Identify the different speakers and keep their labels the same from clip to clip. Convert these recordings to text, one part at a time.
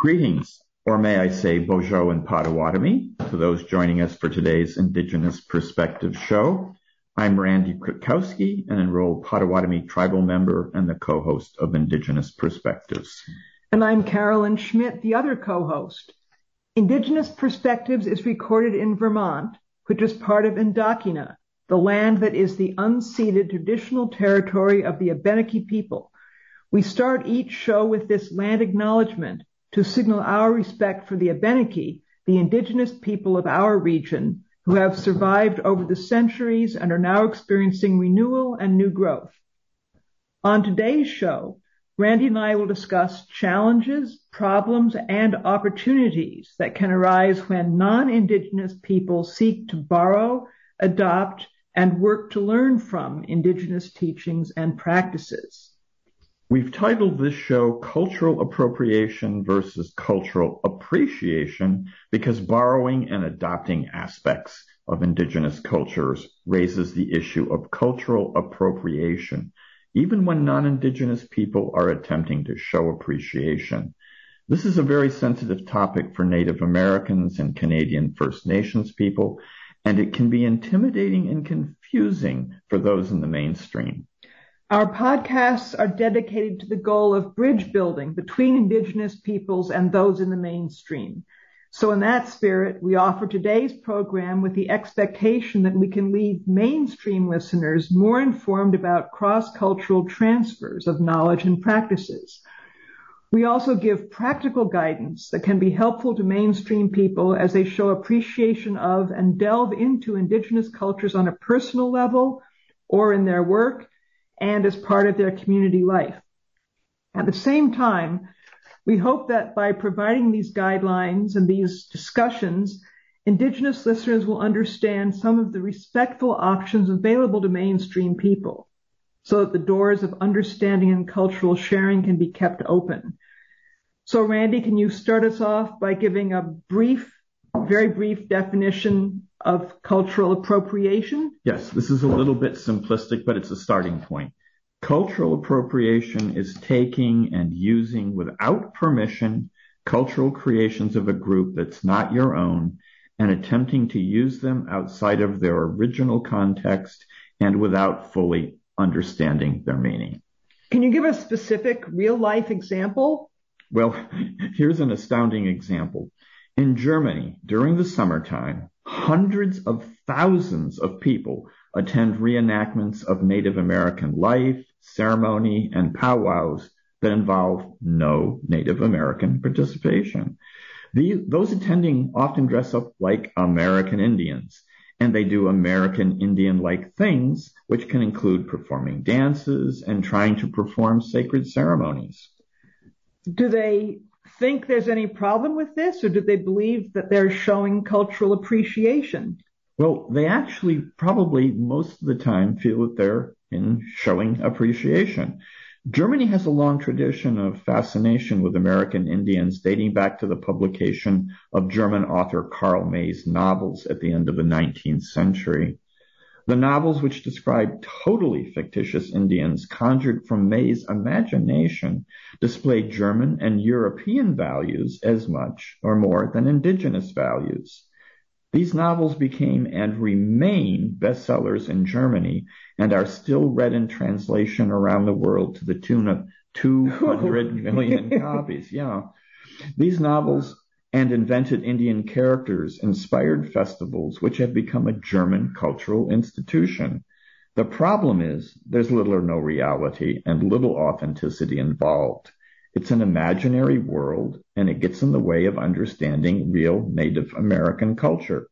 Speaker 1: Greetings, or may I say Bozho and Potawatomi, to those joining us for today's Indigenous Perspective show. I'm Randy Kritkausky, an enrolled Potawatomi tribal member and the co-host of Indigenous Perspectives.
Speaker 2: And I'm Carolyn Schmidt, the other co-host. Indigenous Perspectives is recorded in Vermont, which is part of Ndakinna, the land that is the unceded traditional territory of the Abenaki people. We start each show with this land acknowledgement to signal our respect for the Abenaki, the indigenous people of our region, who have survived over the centuries and are now experiencing renewal and new growth. On today's show, Randy and I will discuss challenges, problems, and opportunities that can arise when non-Indigenous people seek to borrow, adopt, and work to learn from Indigenous teachings and practices.
Speaker 1: We've titled this show Cultural Appropriation versus Cultural Appreciation because borrowing and adopting aspects of indigenous cultures raises the issue of cultural appropriation, even when non-indigenous people are attempting to show appreciation. This is a very sensitive topic for Native Americans and Canadian First Nations people, and it can be intimidating and confusing for those in the mainstream.
Speaker 2: Our podcasts are dedicated to the goal of bridge building between Indigenous peoples and those in the mainstream. So in that spirit, we offer today's program with the expectation that we can leave mainstream listeners more informed about cross-cultural transfers of knowledge and practices. We also give practical guidance that can be helpful to mainstream people as they show appreciation of and delve into Indigenous cultures on a personal level or in their work and as part of their community life. At the same time, we hope that by providing these guidelines and these discussions, Indigenous listeners will understand some of the respectful options available to mainstream people so that the doors of understanding and cultural sharing can be kept open. So Randy, can you start us off by giving a brief, very brief definition of cultural appropriation?
Speaker 1: Yes, this is a little bit simplistic, but it's a starting point. Cultural appropriation is taking and using without permission cultural creations of a group that's not your own and attempting to use them outside of their original context and without fully understanding their meaning.
Speaker 2: Can you give a specific real life example?
Speaker 1: Well, here's an astounding example. In Germany, during the summertime, hundreds of thousands of people attend reenactments of Native American life, ceremony, and powwows that involve no Native American participation. The, those attending often dress up like American Indians, and they do American Indian-like things, which can include performing dances and trying to perform sacred ceremonies.
Speaker 2: Do they think there's any problem with this, or do they believe that they're showing cultural appreciation?
Speaker 1: Well, they actually probably most of the time feel that they're in showing appreciation. Germany has a long tradition of fascination with American Indians dating back to the publication of German author Karl May's novels at the end of the 19th century. The novels, which describe totally fictitious Indians conjured from May's imagination, display German and European values as much or more than indigenous values. These novels became and remain bestsellers in Germany and are still read in translation around the world to the tune of 200 million copies. Yeah. These novels and invented Indian characters inspired festivals which have become a German cultural institution. The problem is there's little or no reality and little authenticity involved. It's an imaginary world, and it gets in the way of understanding real Native American culture.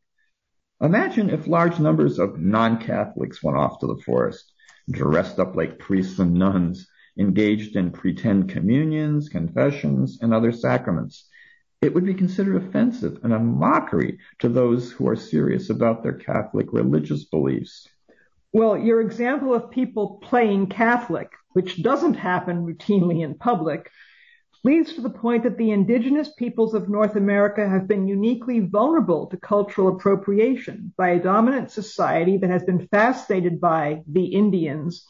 Speaker 1: Imagine if large numbers of non-Catholics went off to the forest, dressed up like priests and nuns, engaged in pretend communions, confessions, and other sacraments. It would be considered offensive and a mockery to those who are serious about their Catholic religious beliefs.
Speaker 2: Well, your example of people playing Catholic, which doesn't happen routinely in public, leads to the point that the indigenous peoples of North America have been uniquely vulnerable to cultural appropriation by a dominant society that has been fascinated by the Indians,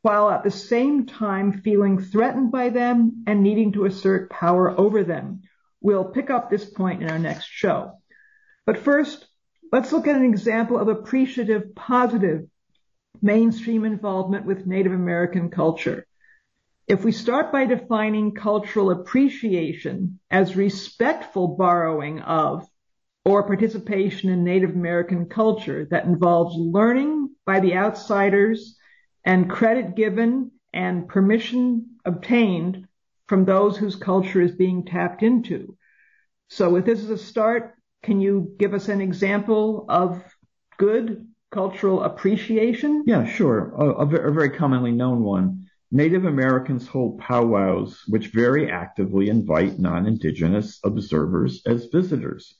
Speaker 2: while at the same time feeling threatened by them and needing to assert power over them. We'll pick up this point in our next show. But first, let's look at an example of appreciative, positive mainstream involvement with Native American culture. If we start by defining cultural appreciation as respectful borrowing of or participation in Native American culture that involves learning by the outsiders and credit given and permission obtained from those whose culture is being tapped into. So if this is a start, can you give us an example of good cultural appreciation?
Speaker 1: Yeah, sure. A, a, very commonly known one. Native Americans hold powwows which very actively invite non-Indigenous observers as visitors.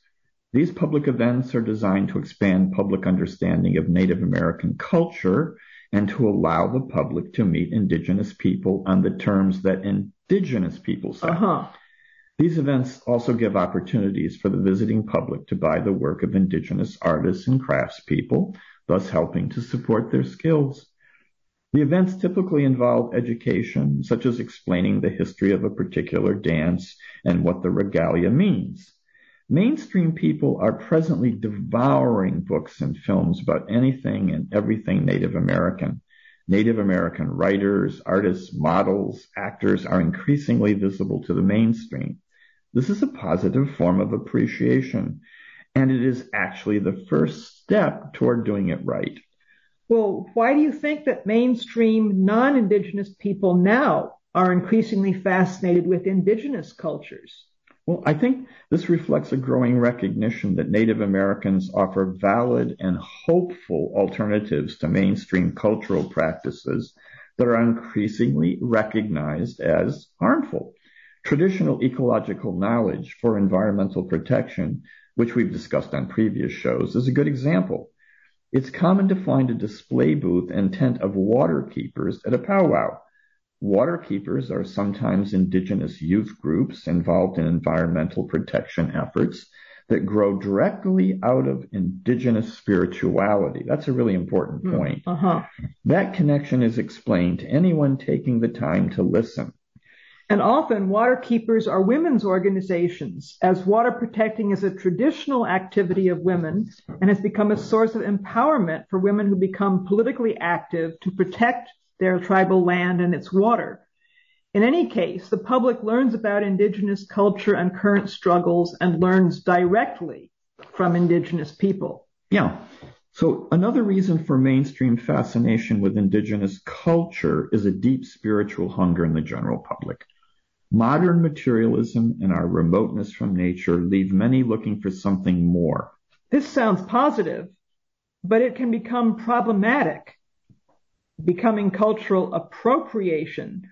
Speaker 1: These public events are designed to expand public understanding of Native American culture and to allow the public to meet Indigenous people on the terms that Indigenous people set.
Speaker 2: Uh-huh.
Speaker 1: These events also give opportunities for the visiting public to buy the work of Indigenous artists and craftspeople, thus helping to support their skills. The events typically involve education, such as explaining the history of a particular dance and what the regalia means. Mainstream people are presently devouring books and films about anything and everything Native American. Native American writers, artists, models, actors are increasingly visible to the mainstream. This is a positive form of appreciation and it is actually the first step toward doing it right.
Speaker 2: Well, why do you think that mainstream non-Indigenous people now are increasingly fascinated with Indigenous cultures?
Speaker 1: Well, I think this reflects a growing recognition that Native Americans offer valid and hopeful alternatives to mainstream cultural practices that are increasingly recognized as harmful. Traditional ecological knowledge for environmental protection which we've discussed on previous shows, is a good example. It's common to find a display booth and tent of water keepers at a powwow. Water keepers are sometimes indigenous youth groups involved in environmental protection efforts that grow directly out of indigenous spirituality. That's a really important hmm. point.
Speaker 2: Uh-huh.
Speaker 1: That connection is explained to anyone taking the time to listen.
Speaker 2: And often water keepers are women's organizations, as water protecting is a traditional activity of women and has become a source of empowerment for women who become politically active to protect their tribal land and its water. In any case, the public learns about indigenous culture and current struggles and learns directly from indigenous people.
Speaker 1: Yeah. So another reason for mainstream fascination with indigenous culture is a deep spiritual hunger in the general public. Modern materialism and our remoteness from nature leave many looking for something more.
Speaker 2: This sounds positive, but it can become problematic, becoming cultural appropriation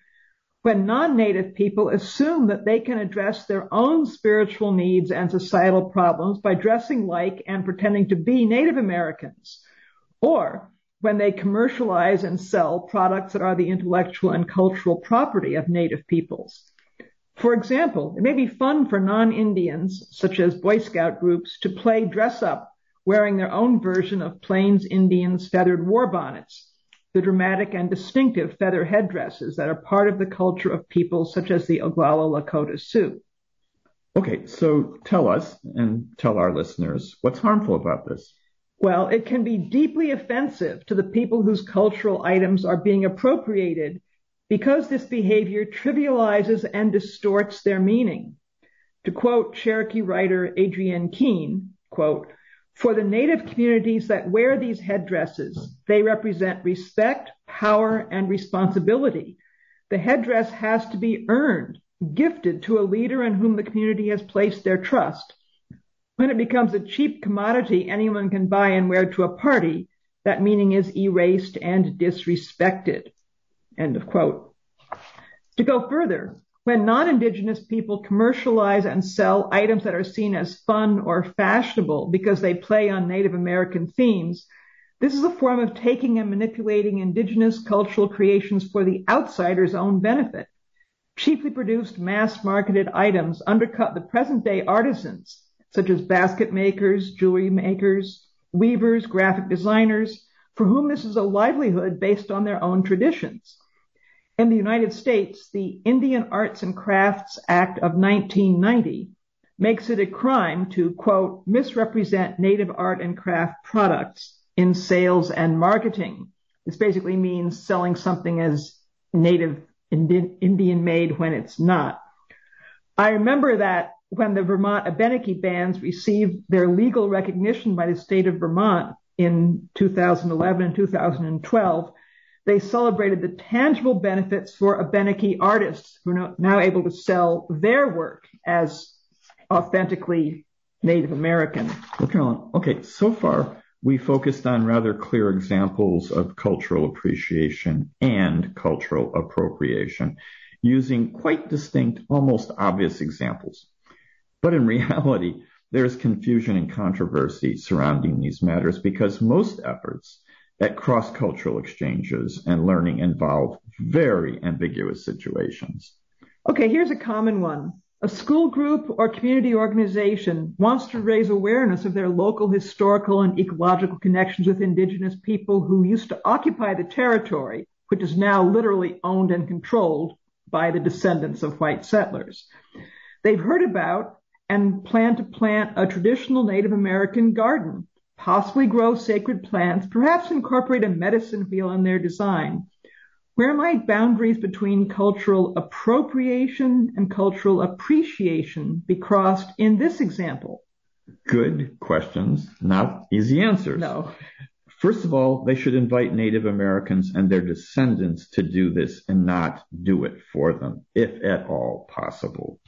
Speaker 2: when non-native people assume that they can address their own spiritual needs and societal problems by dressing like and pretending to be Native Americans, or when they commercialize and sell products that are the intellectual and cultural property of native peoples. For example, it may be fun for non-Indians, such as Boy Scout groups, to play dress up wearing their own version of Plains Indians feathered war bonnets, the dramatic and distinctive feather headdresses that are part of the culture of peoples such as the Oglala Lakota Sioux.
Speaker 1: Okay, so tell us and tell our listeners what's harmful about this.
Speaker 2: Well, it can be deeply offensive to the people whose cultural items are being appropriated because this behavior trivializes and distorts their meaning. To quote Cherokee writer Adrienne Keene, quote, for the native communities that wear these headdresses, they represent respect, power, and responsibility. The headdress has to be earned gifted to a leader in whom the community has placed their trust. When it becomes a cheap commodity anyone can buy and wear to a party, that meaning is erased and disrespected. End of quote. To go further, when non-Indigenous people commercialize and sell items that are seen as fun or fashionable because they play on Native American themes, this is a form of taking and manipulating Indigenous cultural creations for the outsider's own benefit. Cheaply produced mass-marketed items undercut the present-day artisans, such as basket makers, jewelry makers, weavers, graphic designers, for whom this is a livelihood based on their own traditions. In the United States, the Indian Arts and Crafts Act of 1990 makes it a crime to, quote, misrepresent native art and craft products in sales and marketing. This basically means selling something as native Indian made when it's not. I remember that when the Vermont Abenaki bands received their legal recognition by the state of Vermont in 2011 and 2012, they celebrated the tangible benefits for Abenaki artists who are now able to sell their work as authentically Native American.
Speaker 1: Okay, so far we focused on rather clear examples of cultural appreciation and cultural appropriation using quite distinct, almost obvious examples. But in reality, there's confusion and controversy surrounding these matters because most efforts at cross-cultural exchanges and learning involve very ambiguous situations.
Speaker 2: Okay, here's a common one. A school group or community organization wants to raise awareness of their local historical and ecological connections with indigenous people who used to occupy the territory, which is now literally owned and controlled by the descendants of white settlers. They've heard about and plan to plant a traditional Native American garden possibly grow sacred plants, perhaps incorporate a medicine wheel in their design. Where might boundaries between cultural appropriation and cultural appreciation be crossed in this example?
Speaker 1: Good questions, not easy answers.
Speaker 2: No.
Speaker 1: First of all, they should invite Native Americans and their descendants to do this and not do it for them, if at all possible.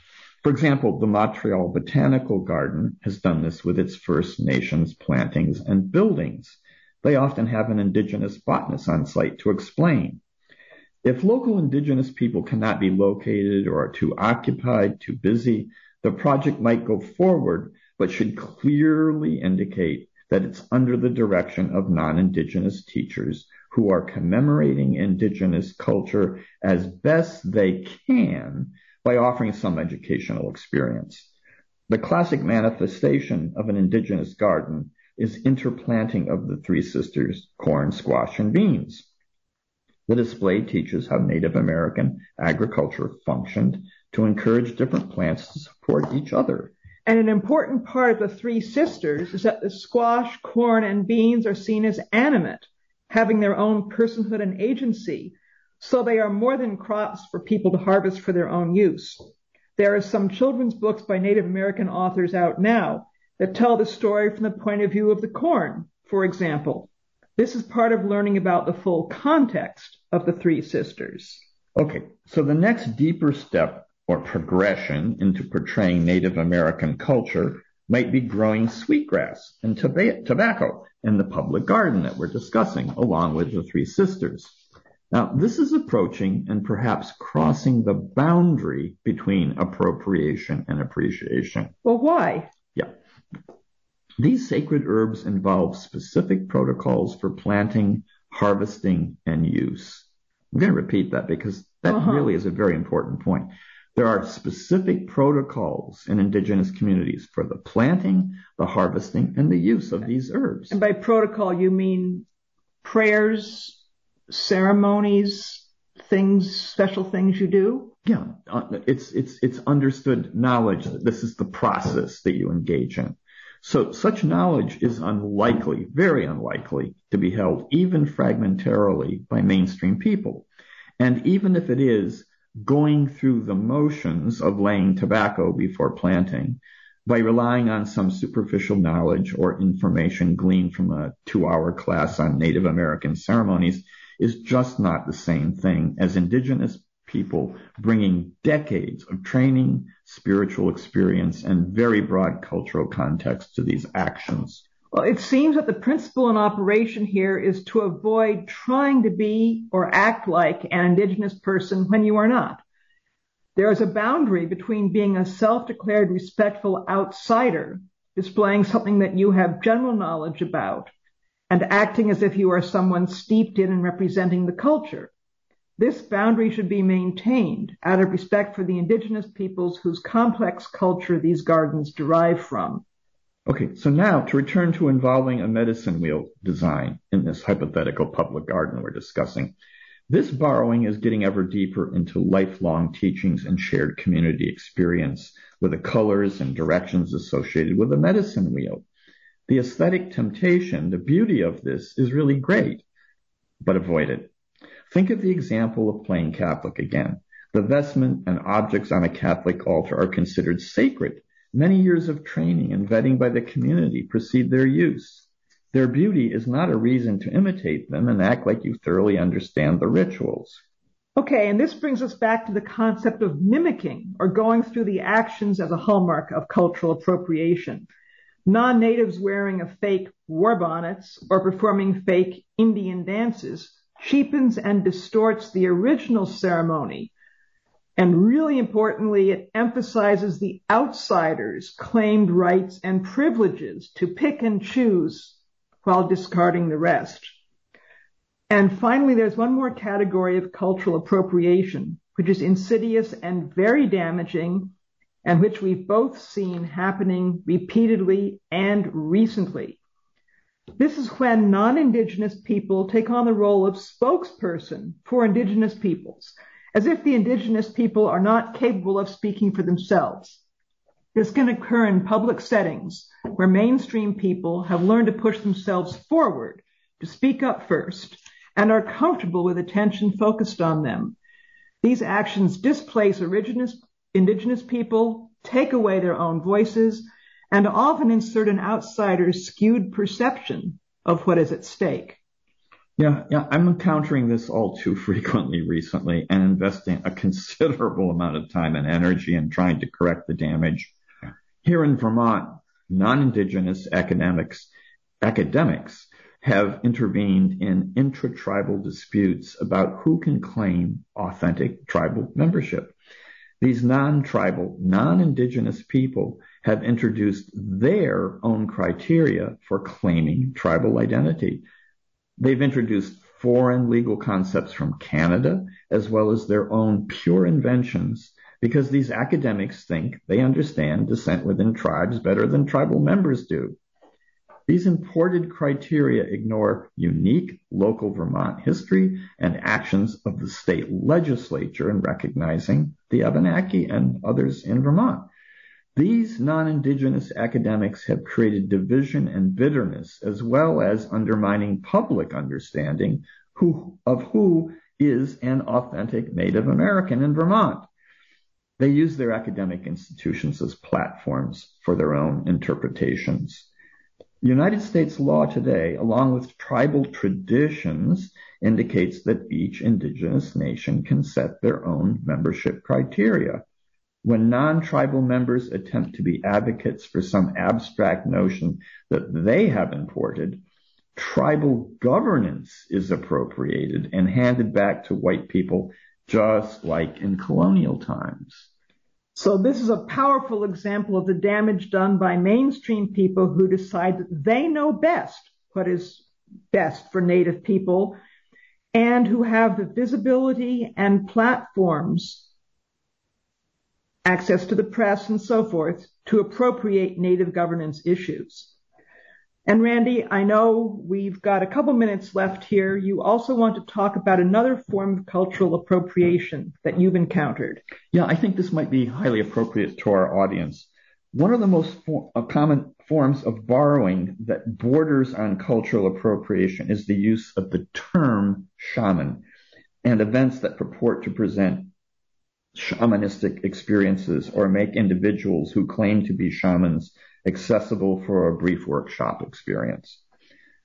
Speaker 1: For example, the Montreal Botanical Garden has done this with its First Nations plantings and buildings. They often have an indigenous botanist on site to explain. If local indigenous people cannot be located or are too occupied, too busy, the project might go forward, but should clearly indicate that it's under the direction of non-indigenous teachers who are commemorating indigenous culture as best they can by offering some educational experience. The classic manifestation of an indigenous garden is interplanting of the three sisters, corn, squash, and beans. The display teaches how Native American agriculture functioned to encourage different plants to support each other.
Speaker 2: And an important part of the three sisters is that the squash, corn, and beans are seen as animate, having their own personhood and agency, so they are more than crops for people to harvest for their own use. There are some children's books by Native American authors out now that tell the story from the point of view of the corn, for example. This is part of learning about the full context of the three sisters.
Speaker 1: Okay, so the next deeper step or progression into portraying Native American culture might be growing sweetgrass and tobacco in the public garden that we're discussing, along with the three sisters. Now, this is approaching and perhaps crossing the boundary between appropriation and appreciation.
Speaker 2: Well, why?
Speaker 1: Yeah. These sacred herbs involve specific protocols for planting, harvesting, and use. I'm going to repeat that because that uh-huh. really is a very important point. There are specific protocols in indigenous communities for the planting, the harvesting, and the use of these herbs.
Speaker 2: And by protocol, you mean prayers, ceremonies, things, special things you do?
Speaker 1: Yeah, it's it's it's understood knowledge that this is the process that you engage in. So such knowledge is unlikely, very unlikely, to be held even fragmentarily by mainstream people. And even if it is going through the motions of laying tobacco before planting, by relying on some superficial knowledge or information gleaned from a two hour class on Native American ceremonies, is just not the same thing as indigenous people bringing decades of training, spiritual experience, and very broad cultural context to these actions.
Speaker 2: Well, it seems that the principle in operation here is to avoid trying to be or act like an indigenous person when you are not. There is a boundary between being a self-declared respectful outsider, displaying something that you have general knowledge about, and acting as if you are someone steeped in and representing the culture. This boundary should be maintained out of respect for the indigenous peoples whose complex culture these gardens derive from.
Speaker 1: Okay, so now to return to involving a medicine wheel design in this hypothetical public garden we're discussing. This borrowing is getting ever deeper into lifelong teachings and shared community experience with the colors and directions associated with a medicine wheel. The aesthetic temptation, the beauty of this is really great, but avoid it. Think of the example of plain Catholic again. The vestment and objects on a Catholic altar are considered sacred. Many years of training and vetting by the community precede their use. Their beauty is not a reason to imitate them and act like you thoroughly understand the rituals.
Speaker 2: Okay, and this brings us back to the concept of mimicking or going through the actions as a hallmark of cultural appropriation. Non-natives wearing a fake war bonnets or performing fake Indian dances cheapens and distorts the original ceremony. And really importantly, it emphasizes the outsider's claimed rights and privileges to pick and choose while discarding the rest. And finally, there's one more category of cultural appropriation, which is insidious and very damaging, and which we've both seen happening repeatedly and recently. This is when non-Indigenous people take on the role of spokesperson for Indigenous peoples, as if the Indigenous people are not capable of speaking for themselves. This can occur in public settings where mainstream people have learned to push themselves forward, to speak up first, and are comfortable with attention focused on them. These actions displace indigenous people, take away their own voices, and often insert an outsider's skewed perception of what is at stake.
Speaker 1: Yeah, yeah, I'm encountering this all too frequently recently and investing a considerable amount of time and energy in trying to correct the damage. Here in Vermont, non-indigenous academics, academics have intervened in intra-tribal disputes about who can claim authentic tribal membership. These non-tribal, non-indigenous people have introduced their own criteria for claiming tribal identity. They've introduced foreign legal concepts from Canada, as well as their own pure inventions, because these academics think they understand descent within tribes better than tribal members do. These imported criteria ignore unique local Vermont history and actions of the state legislature in recognizing the Abenaki and others in Vermont. These non-indigenous academics have created division and bitterness as well as undermining public understanding who, of who is an authentic Native American in Vermont. They use their academic institutions as platforms for their own interpretations. United States law today, along with tribal traditions, indicates that each indigenous nation can set their own membership criteria. When non-tribal members attempt to be advocates for some abstract notion that they have imported, tribal governance is appropriated and handed back to white people just like in colonial times.
Speaker 2: So this is a powerful example of the damage done by mainstream people who decide that they know best what is best for Native people and who have the visibility and platforms, access to the press and so forth, to appropriate Native governance issues. And Randy, I know we've got a couple minutes left here. You also want to talk about another form of cultural appropriation that you've encountered.
Speaker 1: Yeah, I think this might be highly appropriate to our audience. One of the most for- uh, common forms of borrowing that borders on cultural appropriation is the use of the term shaman and events that purport to present shamanistic experiences or make individuals who claim to be shamans accessible for a brief workshop experience.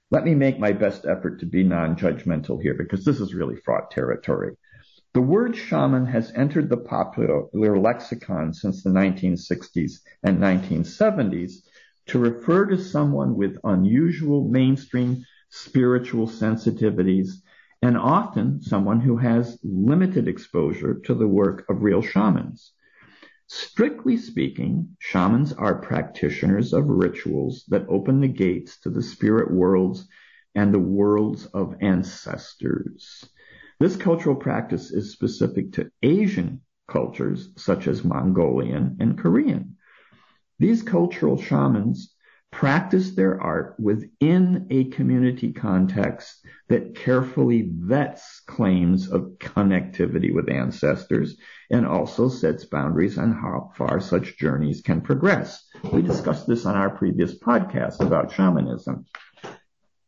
Speaker 1: Let me make my best effort to be non-judgmental here because this is really fraught territory. The word shaman has entered the popular lexicon since the 1960s and 1970s to refer to someone with unusual mainstream spiritual sensitivities and often someone who has limited exposure to the work of real shamans. Strictly speaking, shamans are practitioners of rituals that open the gates to the spirit worlds and the worlds of ancestors. This cultural practice is specific to Asian cultures such as Mongolian and Korean. These cultural shamans practice their art within a community context that carefully vets claims of connectivity with ancestors and also sets boundaries on how far such journeys can progress. We discussed this on our previous podcast about shamanism.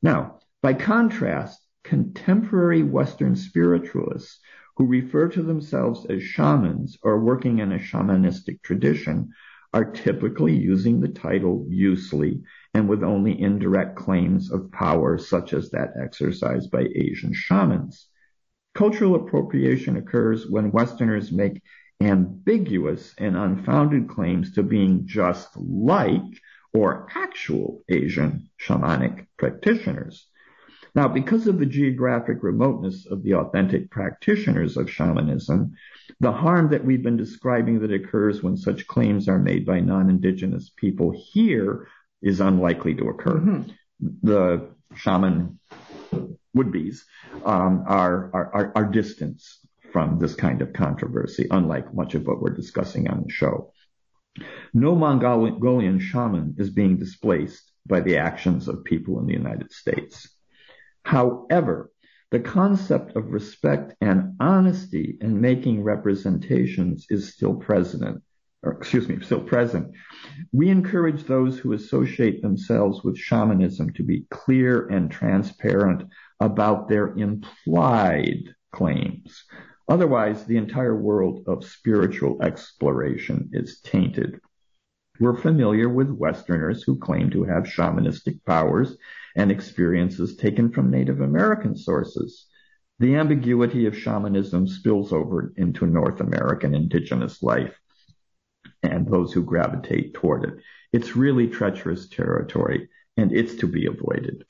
Speaker 1: Now, by contrast, contemporary Western spiritualists who refer to themselves as shamans or working in a shamanistic tradition are typically using the title loosely and with only indirect claims of power such as that exercised by Asian shamans. Cultural appropriation occurs when Westerners make ambiguous and unfounded claims to being just like or actual Asian shamanic practitioners. Now, because of the geographic remoteness of the authentic practitioners of shamanism, the harm that we've been describing that occurs when such claims are made by non-indigenous people here is unlikely to occur. Mm-hmm. The shaman would-bes um, are, are, are distanced from this kind of controversy, unlike much of what we're discussing on the show. No Mongolian shaman is being displaced by the actions of people in the United States. However, the concept of respect and honesty in making representations is still present, or excuse me, still present. We encourage those who associate themselves with shamanism to be clear and transparent about their implied claims. Otherwise, the entire world of spiritual exploration is tainted. We're familiar with Westerners who claim to have shamanistic powers and experiences taken from Native American sources. The ambiguity of shamanism spills over into North American indigenous life and those who gravitate toward it. It's really treacherous territory and it's to be avoided.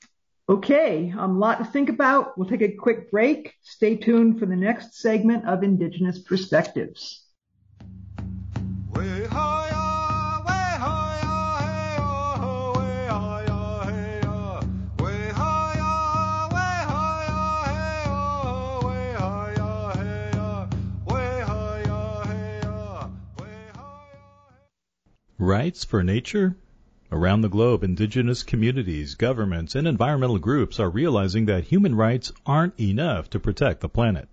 Speaker 2: Okay, a lot to think about. We'll take a quick break. Stay tuned for the next segment of Indigenous Perspectives.
Speaker 3: Rights for nature? Around the globe, indigenous communities, governments, and environmental groups are realizing that human rights aren't enough to protect the planet.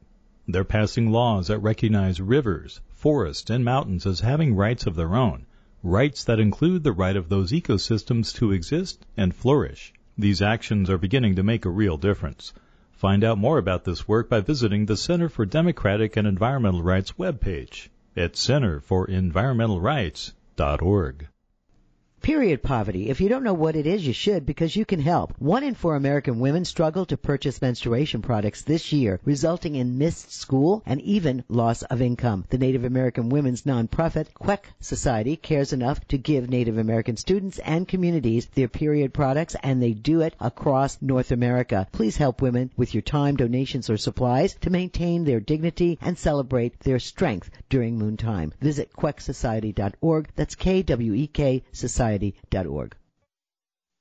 Speaker 3: They're passing laws that recognize rivers, forests, and mountains as having rights of their own, rights that include the right of those ecosystems to exist and flourish. These actions are beginning to make a real difference. Find out more about this work by visiting the Center for Democratic and Environmental Rights webpage at centerforenvironmentalrights.org org.
Speaker 4: Period poverty. If you don't know what it is, you should because you can help. One in four American women struggle to purchase menstruation products this year, resulting in missed school and even loss of income. The Native American women's nonprofit Kwek Society cares enough to give Native American students and communities their period products and they do it across North America. Please help women with your time, donations, or supplies to maintain their dignity and celebrate their strength during moontime. Visit kweksociety.org. That's K-W-E-K Society society.org.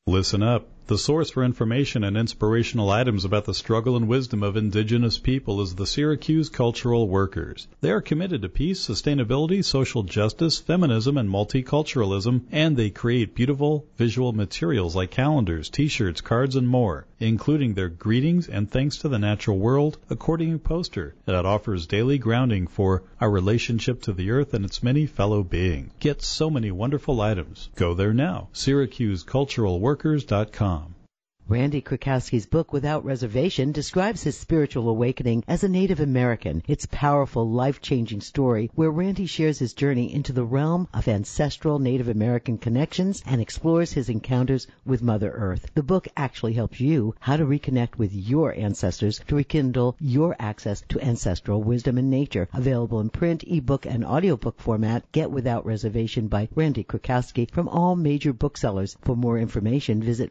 Speaker 3: Listen up. The source for information and inspirational items about the struggle and wisdom of indigenous people is the Syracuse Cultural Workers. They are committed to peace, sustainability, social justice, feminism, and multiculturalism, and they create beautiful visual materials like calendars, t-shirts, cards, and more, including their greetings and thanks to the natural world According accordion poster that offers daily grounding for our relationship to the earth and its many fellow beings. Get so many wonderful items. Go there now. SyracuseCulturalWorkers.com
Speaker 4: Randy Kritkausky's book Without Reservation describes his spiritual awakening as a Native American. It's powerful, life-changing story where Randy shares his journey into the realm of ancestral Native American connections and explores his encounters with Mother Earth. The book actually helps you how to reconnect with your ancestors to rekindle your access to ancestral wisdom and nature. Available in print, ebook, and audiobook format. Get Without Reservation by Randy Kritkausky from all major booksellers. For more information, visit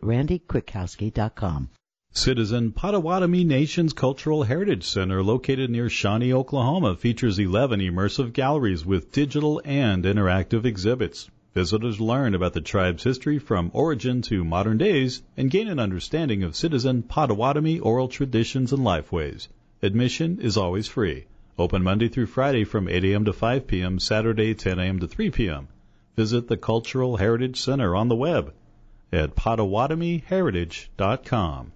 Speaker 3: Citizen Potawatomi Nation's Cultural Heritage Center, located near Shawnee, Oklahoma, features 11 immersive galleries with digital and interactive exhibits. Visitors learn about the tribe's history from origin to modern days and gain an understanding of citizen Potawatomi oral traditions and lifeways. Admission is always free. Open Monday through Friday from 8 a.m. to 5 p.m., Saturday 10 a.m. to 3 p.m. Visit the Cultural Heritage Center on the web at PotawatomiHeritage.com.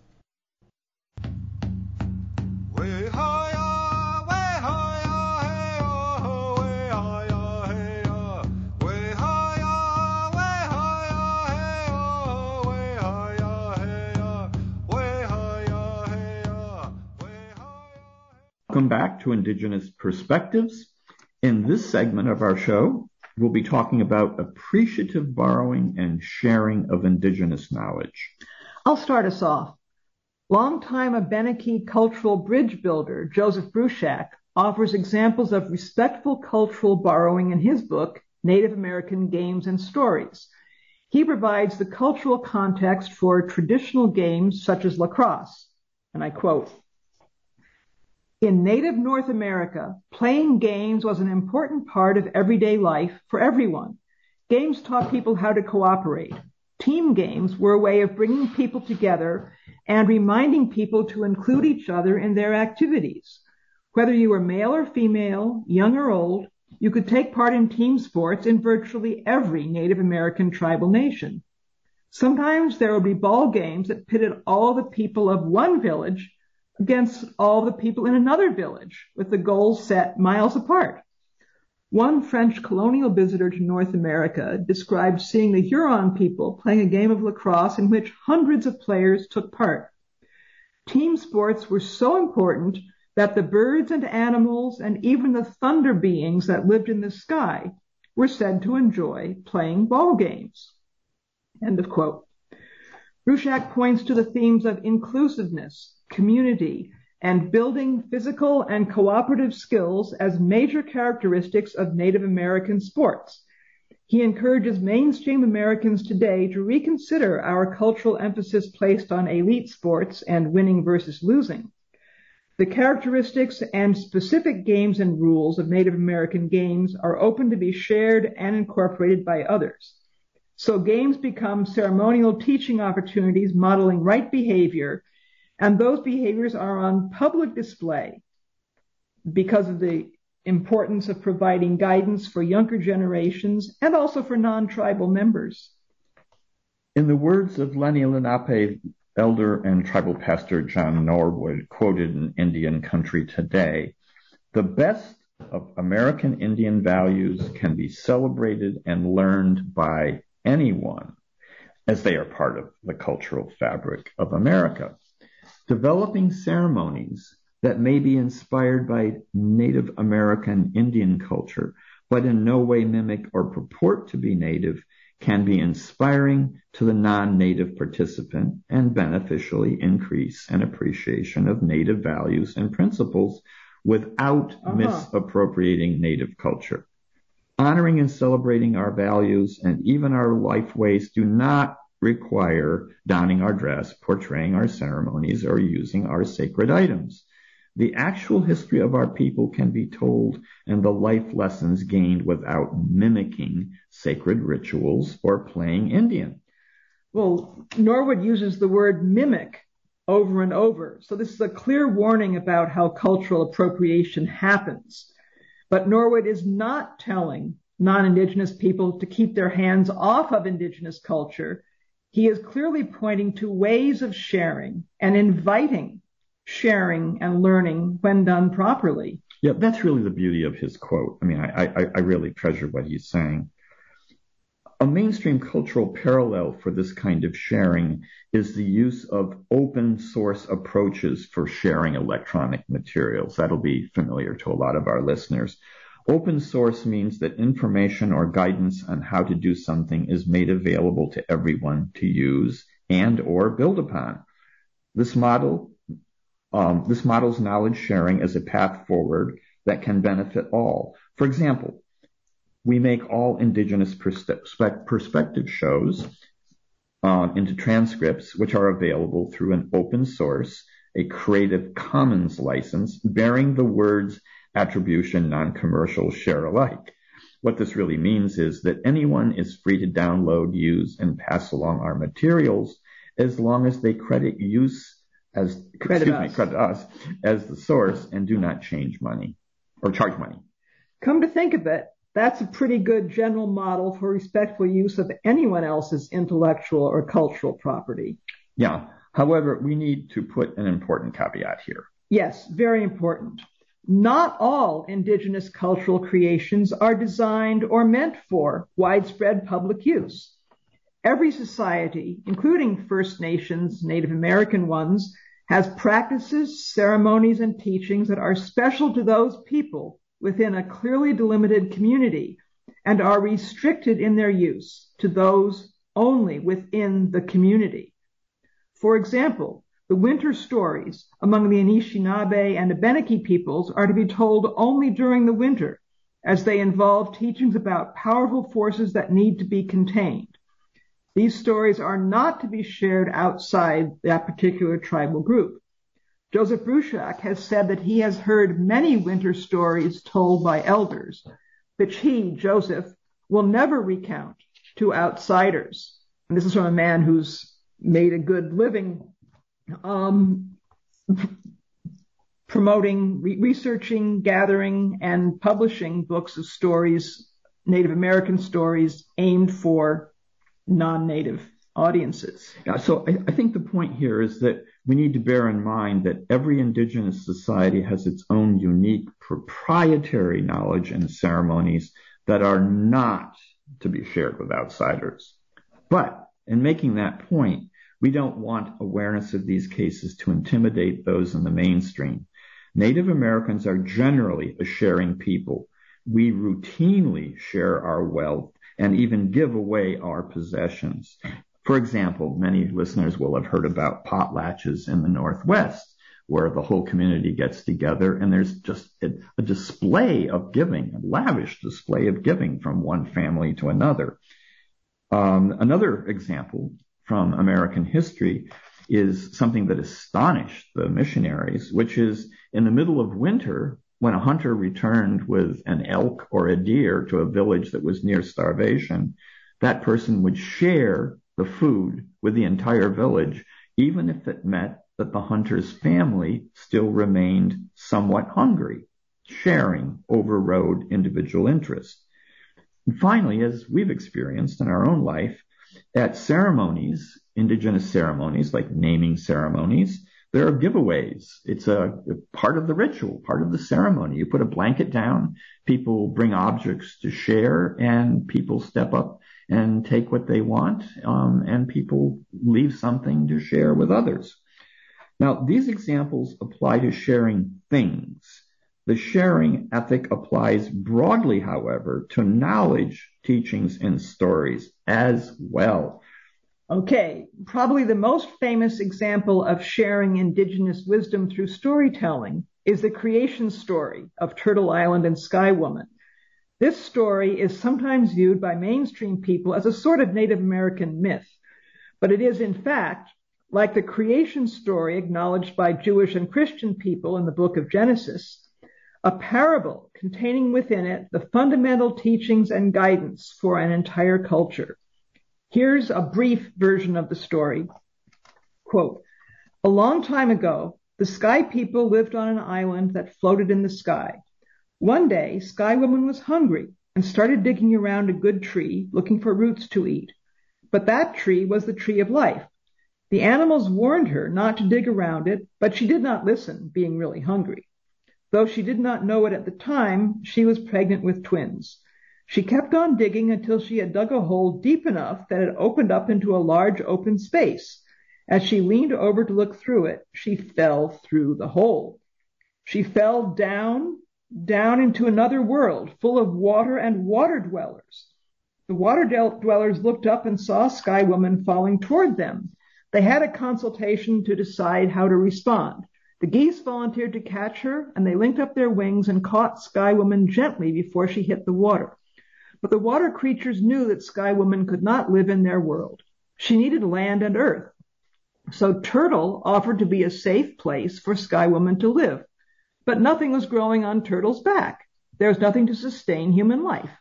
Speaker 1: Welcome back to Indigenous Perspectives. In this segment of our show, we'll be talking about appreciative borrowing and sharing of indigenous knowledge.
Speaker 2: I'll start us off. Longtime Abenaki cultural bridge builder Joseph Bruchac offers examples of respectful cultural borrowing in his book, Native American Games and Stories. He provides the cultural context for traditional games such as lacrosse. And I quote, in native North America, playing games was an important part of everyday life for everyone. Games taught people how to cooperate. Team games were a way of bringing people together and reminding people to include each other in their activities. Whether you were male or female, young or old, you could take part in team sports in virtually every Native American tribal nation. Sometimes there would be ball games that pitted all the people of one village against all the people in another village with the goals set miles apart. One French colonial visitor to North America described seeing the Huron people playing a game of lacrosse in which hundreds of players took part. Team sports were so important that the birds and animals and even the thunder beings that lived in the sky were said to enjoy playing ball games. End of quote. Bruchac points to the themes of inclusiveness, community, and building physical and cooperative skills as major characteristics of Native American sports. He encourages mainstream Americans today to reconsider our cultural emphasis placed on elite sports and winning versus losing. The characteristics and specific games and rules of Native American games are open to be shared and incorporated by others. So games become ceremonial teaching opportunities modeling right behavior and those behaviors are on public display because of the importance of providing guidance for younger generations and also for non-tribal members.
Speaker 1: In the words of Lenni Lenape elder and tribal pastor John Norwood, quoted in Indian Country Today, the best of American Indian values can be celebrated and learned by anyone as they are part of the cultural fabric of America developing ceremonies that may be inspired by Native American Indian culture, but in no way mimic or purport to be native can be inspiring to the non-native participant and beneficially increase an appreciation of native values and principles without uh-huh. misappropriating native culture. Honoring and celebrating our values and even our life ways do not require donning our dress, portraying our ceremonies, or using our sacred items. The actual history of our people can be told and the life lessons gained without mimicking sacred rituals or playing Indian.
Speaker 2: Well, Norwood uses the word mimic over and over. So this is a clear warning about how cultural appropriation happens. But Norwood is not telling non-Indigenous people to keep their hands off of Indigenous culture he is clearly pointing to ways of sharing and inviting sharing and learning when done properly.
Speaker 1: Yeah, that's really the beauty of his quote. I mean, I, I, I really treasure what he's saying. A mainstream cultural parallel for this kind of sharing is the use of open source approaches for sharing electronic materials. That'll be familiar to a lot of our listeners. Open source means that information or guidance on how to do something is made available to everyone to use and or build upon. This model, um, this model's knowledge sharing is a path forward that can benefit all. For example, we make all indigenous perspective shows uh, into transcripts, which are available through an open source, a Creative Commons license bearing the words attribution, non-commercial, share alike. What this really means is that anyone is free to download, use, and pass along our materials as long as they credit use as
Speaker 2: credit
Speaker 1: excuse
Speaker 2: us.
Speaker 1: me, credit us as the source and do not change money or charge money.
Speaker 2: Come to think of it, that's a pretty good general model for respectful use of anyone else's intellectual or cultural property.
Speaker 1: Yeah. However, we need to put an important caveat here.
Speaker 2: Yes, very important. Not all indigenous cultural creations are designed or meant for widespread public use. Every society, including First Nations, Native American ones, has practices, ceremonies, and teachings that are special to those people within a clearly delimited community and are restricted in their use to those only within the community. For example, the winter stories among the Anishinaabe and Abenaki peoples are to be told only during the winter, as they involve teachings about powerful forces that need to be contained. These stories are not to be shared outside that particular tribal group. Joseph Bruchac has said that he has heard many winter stories told by elders, which he, Joseph, will never recount to outsiders. And this is from a man who's made a good living Um, promoting, re- researching, gathering, and publishing books of stories, Native American stories aimed for non-Native audiences.
Speaker 1: Yeah, so I, I think the point here is that we need to bear in mind that every indigenous society has its own unique proprietary knowledge and ceremonies that are not to be shared with outsiders. But in making that point, we don't want awareness of these cases to intimidate those in the mainstream. Native Americans are generally a sharing people. We routinely share our wealth and even give away our possessions. For example, many listeners will have heard about potlatches in the Northwest where the whole community gets together and there's just a, a, display of giving, a lavish display of giving from one family to another. Um, another example from American history is something that astonished the missionaries, which is in the middle of winter, when a hunter returned with an elk or a deer to a village that was near starvation, that person would share the food with the entire village, even if it meant that the hunter's family still remained somewhat hungry. Sharing overrode individual interest. And finally, as we've experienced in our own life, at ceremonies, indigenous ceremonies like naming ceremonies, there are giveaways. It's a, a, part of the ritual, part of the ceremony. You put a blanket down, people bring objects to share, and people step up and take what they want, um, and people leave something to share with others. Now, these examples apply to sharing things. The sharing ethic applies broadly, however, to knowledge, teachings, and stories as well.
Speaker 2: Okay, probably the most famous example of sharing indigenous wisdom through storytelling is the creation story of Turtle Island and Sky Woman. This story is sometimes viewed by mainstream people as a sort of Native American myth, but it is in fact like the creation story acknowledged by Jewish and Christian people in the book of Genesis, a parable containing within it the fundamental teachings and guidance for an entire culture. Here's a brief version of the story. Quote, a long time ago, the sky people lived on an island that floated in the sky. One day, Sky Woman was hungry and started digging around a good tree looking for roots to eat. But that tree was the tree of life. The animals warned her not to dig around it, but she did not listen, being really hungry. Though she did not know it at the time, she was pregnant with twins. She kept on digging until she had dug a hole deep enough that it opened up into a large open space. As she leaned over to look through it, she fell through the hole. She fell down, down into another world full of water and water dwellers. The water dwellers looked up and saw Sky Woman falling toward them. They had a consultation to decide how to respond. The geese volunteered to catch her, and they linked up their wings and caught Sky Woman gently before she hit the water. But the water creatures knew that Sky Woman could not live in their world. She needed land and earth. So Turtle offered to be a safe place for Sky Woman to live. But nothing was growing on Turtle's back. There was nothing to sustain human life.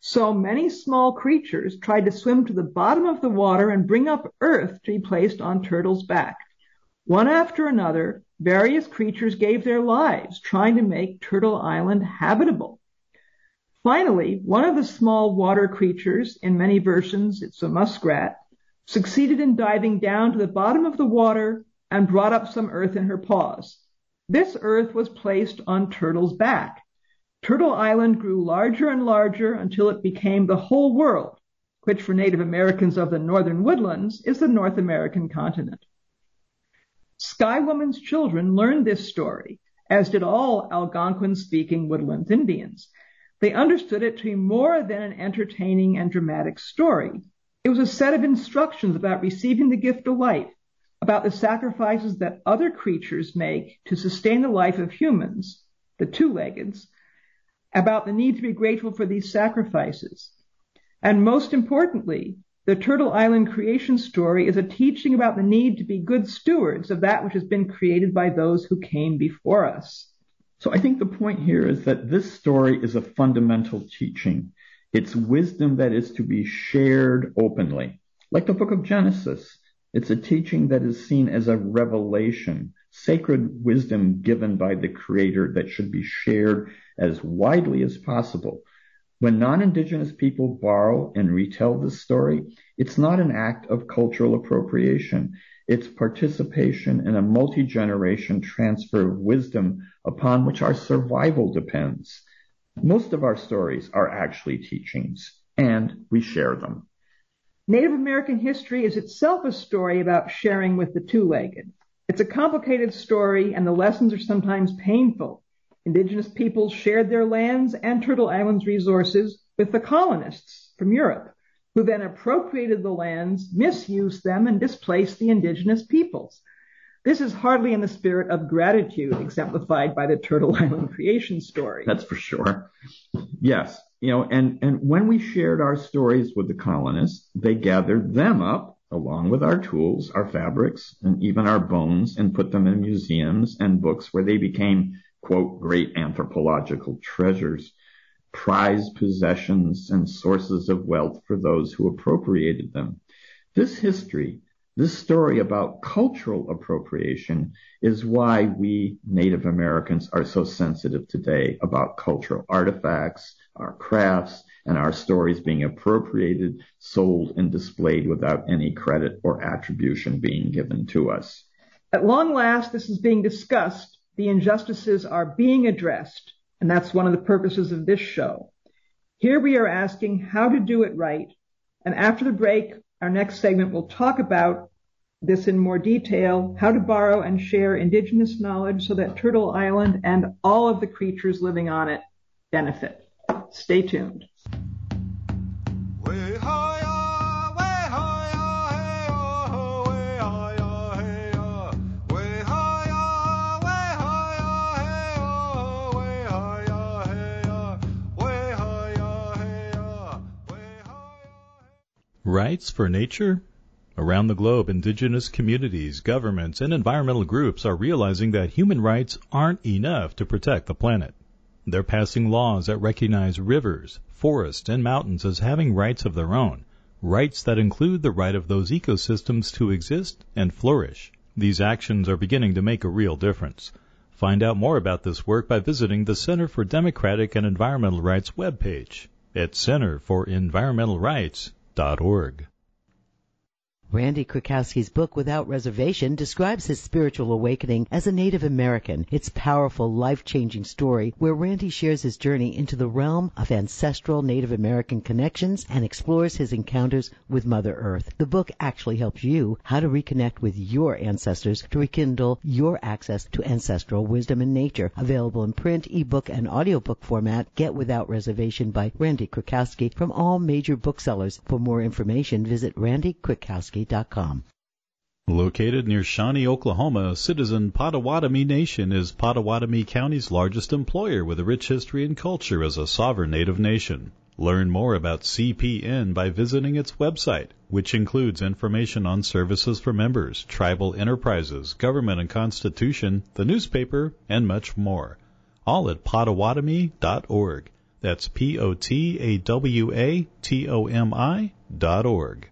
Speaker 2: So many small creatures tried to swim to the bottom of the water and bring up earth to be placed on Turtle's back. One after another, various creatures gave their lives trying to make Turtle Island habitable. Finally, one of the small water creatures, in many versions it's a muskrat, succeeded in diving down to the bottom of the water and brought up some earth in her paws. This earth was placed on Turtle's back. Turtle Island grew larger and larger until it became the whole world, which for Native Americans of the northern woodlands is the North American continent. Sky Woman's children learned this story, as did all Algonquin speaking woodlands Indians. They understood it to be more than an entertaining and dramatic story. It was a set of instructions about receiving the gift of life, about the sacrifices that other creatures make to sustain the life of humans, the two-leggeds, about the need to be grateful for these sacrifices. And most importantly, the Turtle Island creation story is a teaching about the need to be good stewards of that which has been created by those who came before us.
Speaker 1: So I think the point here is that this story is a fundamental teaching. It's wisdom that is to be shared openly. Like the book of Genesis, it's a teaching that is seen as a revelation, sacred wisdom given by the creator that should be shared as widely as possible. When non-indigenous people borrow and retell this story, it's not an act of cultural appropriation. It's participation in a multi-generation transfer of wisdom upon which our survival depends. Most of our stories are actually teachings, and we share them.
Speaker 2: Native American history is itself a story about sharing with the two-legged. It's a complicated story, and the lessons are sometimes painful. Indigenous peoples shared their lands and Turtle Island's resources with the colonists from Europe who then appropriated the lands, misused them, and displaced the indigenous peoples. This is hardly in the spirit of gratitude exemplified by the Turtle Island creation story.
Speaker 1: That's for sure. Yes. You know, and, and when we shared our stories with the colonists, they gathered them up along with our tools, our fabrics, and even our bones and put them in museums and books where they became, quote, great anthropological treasures prized possessions and sources of wealth for those who appropriated them. This history, this story about cultural appropriation is why we Native Americans are so sensitive today about cultural artifacts, our crafts, and our stories being appropriated, sold, and displayed without any credit or attribution being given to us.
Speaker 2: At long last, this is being discussed. The injustices are being addressed and that's one of the purposes of this show. Here we are asking how to do it right. And after the break, our next segment will talk about this in more detail, how to borrow and share indigenous knowledge so that Turtle Island and all of the creatures living on it benefit. Stay tuned.
Speaker 3: Rights for nature? Around the globe, indigenous communities, governments, and environmental groups are realizing that human rights aren't enough to protect the planet. They're passing laws that recognize rivers, forests, and mountains as having rights of their own, rights that include the right of those ecosystems to exist and flourish. These actions are beginning to make a real difference. Find out more about this work by visiting the Center for Democratic and Environmental Rights webpage at centerforenvironmentalrights.org org.
Speaker 4: Randy Kritkausky's book Without Reservation describes his spiritual awakening as a Native American. It's powerful, life-changing story where Randy shares his journey into the realm of ancestral Native American connections and explores his encounters with Mother Earth. The book actually helps you how to reconnect with your ancestors to rekindle your access to ancestral wisdom and nature. Available in print, ebook, and audiobook format. Get Without Reservation by Randy Kritkausky from all major booksellers. For more information, visit randykritkausky.com.
Speaker 3: Located near Shawnee, Oklahoma, Citizen Potawatomi Nation is Potawatomi County's largest employer with a rich history and culture as a sovereign native nation. Learn more about CPN by visiting its website, which includes information on services for members, tribal enterprises, government and constitution, the newspaper, and much more. All at potawatomi.org. That's P O T A W A T O M I dot org.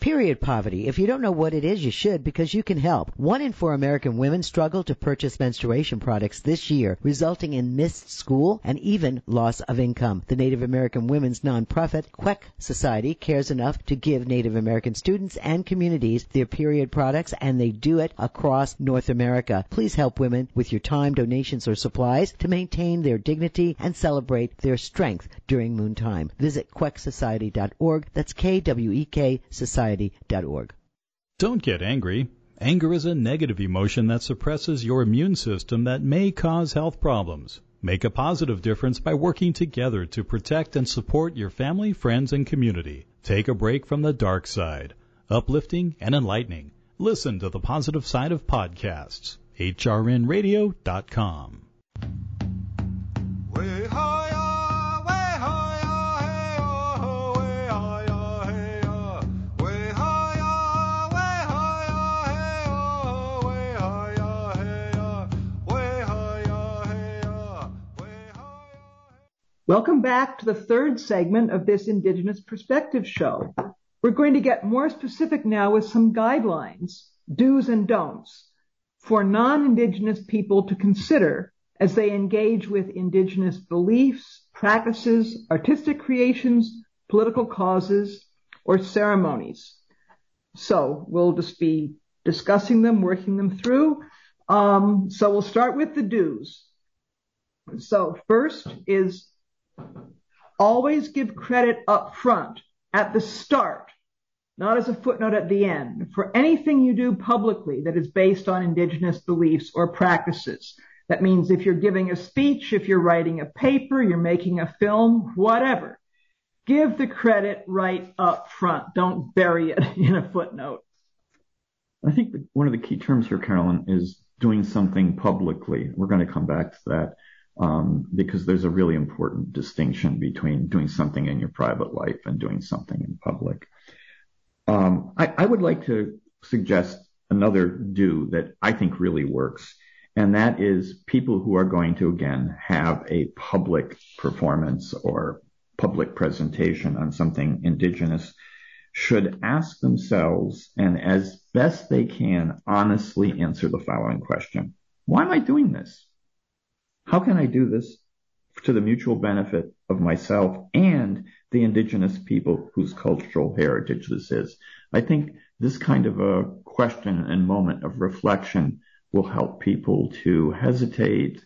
Speaker 4: Period poverty. If you don't know what it is, you should because you can help. One in four American women struggle to purchase menstruation products this year, resulting in missed school and even loss of income. The Native American women's nonprofit Kwek Society cares enough to give Native American students and communities their period products and they do it across North America. Please help women with your time, donations, or supplies to maintain their dignity and celebrate their strength during moon time. Visit kweksociety.org. That's K-W-E-K Society
Speaker 3: don't get angry. Anger is a negative emotion that suppresses your immune system that may cause health problems. Make a positive difference by working together to protect and support your family, friends, and community. Take a break from the dark side. Uplifting and enlightening. Listen to the positive side of podcasts. hrnradio.com.
Speaker 2: Welcome back to the third segment of this Indigenous Perspective Show. We're going to get more specific now with some guidelines, do's and don'ts, for non-Indigenous people to consider as they engage with Indigenous beliefs, practices, artistic creations, political causes, or ceremonies. So we'll just be discussing them, working them through. Um, so we'll start with the do's. So first is Always give credit up front at the start, not as a footnote at the end, for anything you do publicly that is based on indigenous beliefs or practices. That means if you're giving a speech, if you're writing a paper, you're making a film, whatever, give the credit right up front. Don't bury it in a footnote.
Speaker 1: I think one of the key terms here, Carolyn, is doing something publicly. We're going to come back to that because there's a really important distinction between doing something in your private life and doing something in public. Um, I would like to suggest another do that I think really works, and that is people who are going to again have a public performance or public presentation on something indigenous should ask themselves and as best they can honestly answer the following question. Why am I doing this? How can I do this to the mutual benefit of myself and the indigenous people whose cultural heritage this is? I think this kind of a question and moment of reflection will help people to hesitate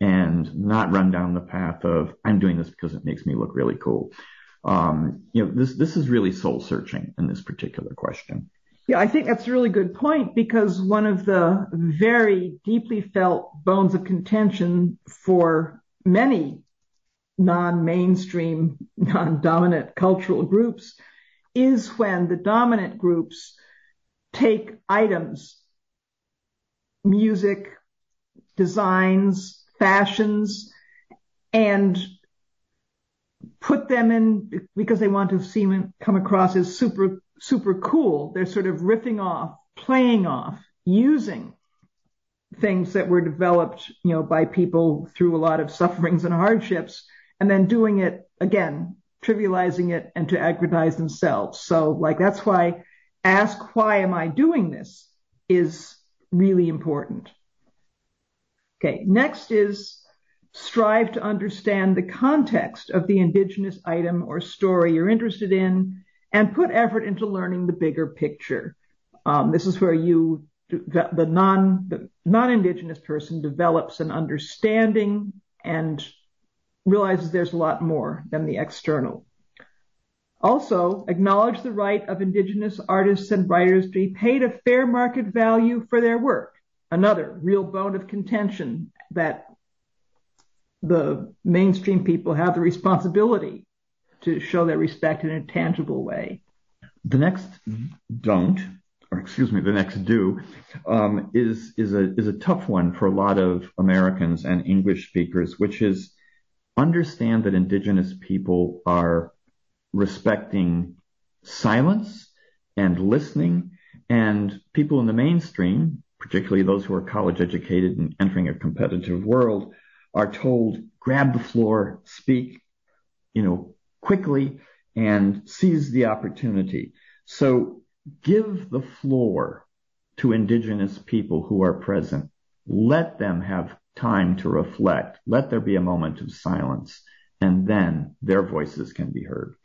Speaker 1: and not run down the path of I'm doing this because it makes me look really cool. Um, you know, this this is really soul searching in this particular question.
Speaker 2: Yeah, I think that's a really good point because one of the very deeply felt bones of contention for many non-mainstream, non-dominant cultural groups is when the dominant groups take items, music, designs, fashions, and put them in because they want to seem come across as super super cool. They're sort of riffing off, playing off, using things that were developed, you know, by people through a lot of sufferings and hardships, and then doing it again, trivializing it and to aggrandize themselves. So like that's why ask why am I doing this is really important. Okay, next is strive to understand the context of the indigenous item or story you're interested in and put effort into learning the bigger picture. Um, this is where you, the non, the non-indigenous person develops an understanding and realizes there's a lot more than the external. Also, acknowledge the right of indigenous artists and writers to be paid a fair market value for their work. Another real bone of contention that the mainstream people have the responsibility to show their respect in a tangible way.
Speaker 1: The next don't, or excuse me, the next do, um, is is a is a tough one for a lot of Americans and English speakers, which is understand that indigenous people are respecting silence and listening and people in the mainstream, particularly those who are college educated and entering a competitive world, are told grab the floor, speak, you know, quickly and seize the opportunity. So give the floor to indigenous people who are present. Let them have time to reflect. Let there be a moment of silence and then their voices can be heard.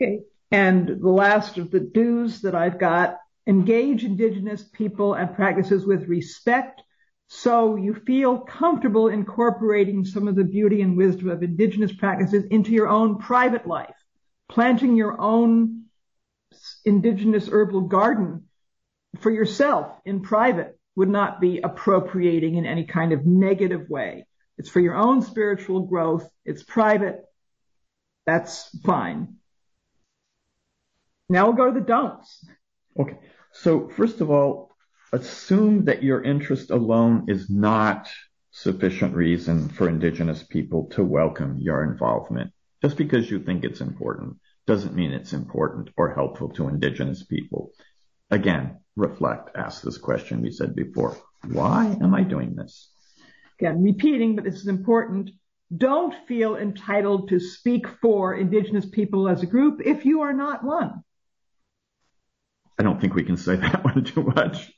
Speaker 2: Okay. And the last of the do's that I've got, engage indigenous people and practices with respect so you feel comfortable incorporating some of the beauty and wisdom of indigenous practices into your own private life. Planting your own indigenous herbal garden for yourself in private would not be appropriating in any kind of negative way. It's for your own spiritual growth. It's private. That's fine. Now we'll go to the don'ts.
Speaker 1: Okay. So first of all, assume that your interest alone is not sufficient reason for indigenous people to welcome your involvement. Just because you think it's important doesn't mean it's important or helpful to indigenous people. Again, reflect, ask this question we said before. Why am I doing this?
Speaker 2: Again, repeating, but this is important. Don't feel entitled to speak for indigenous people as a group if you are not one.
Speaker 1: I don't think we can say that one too much.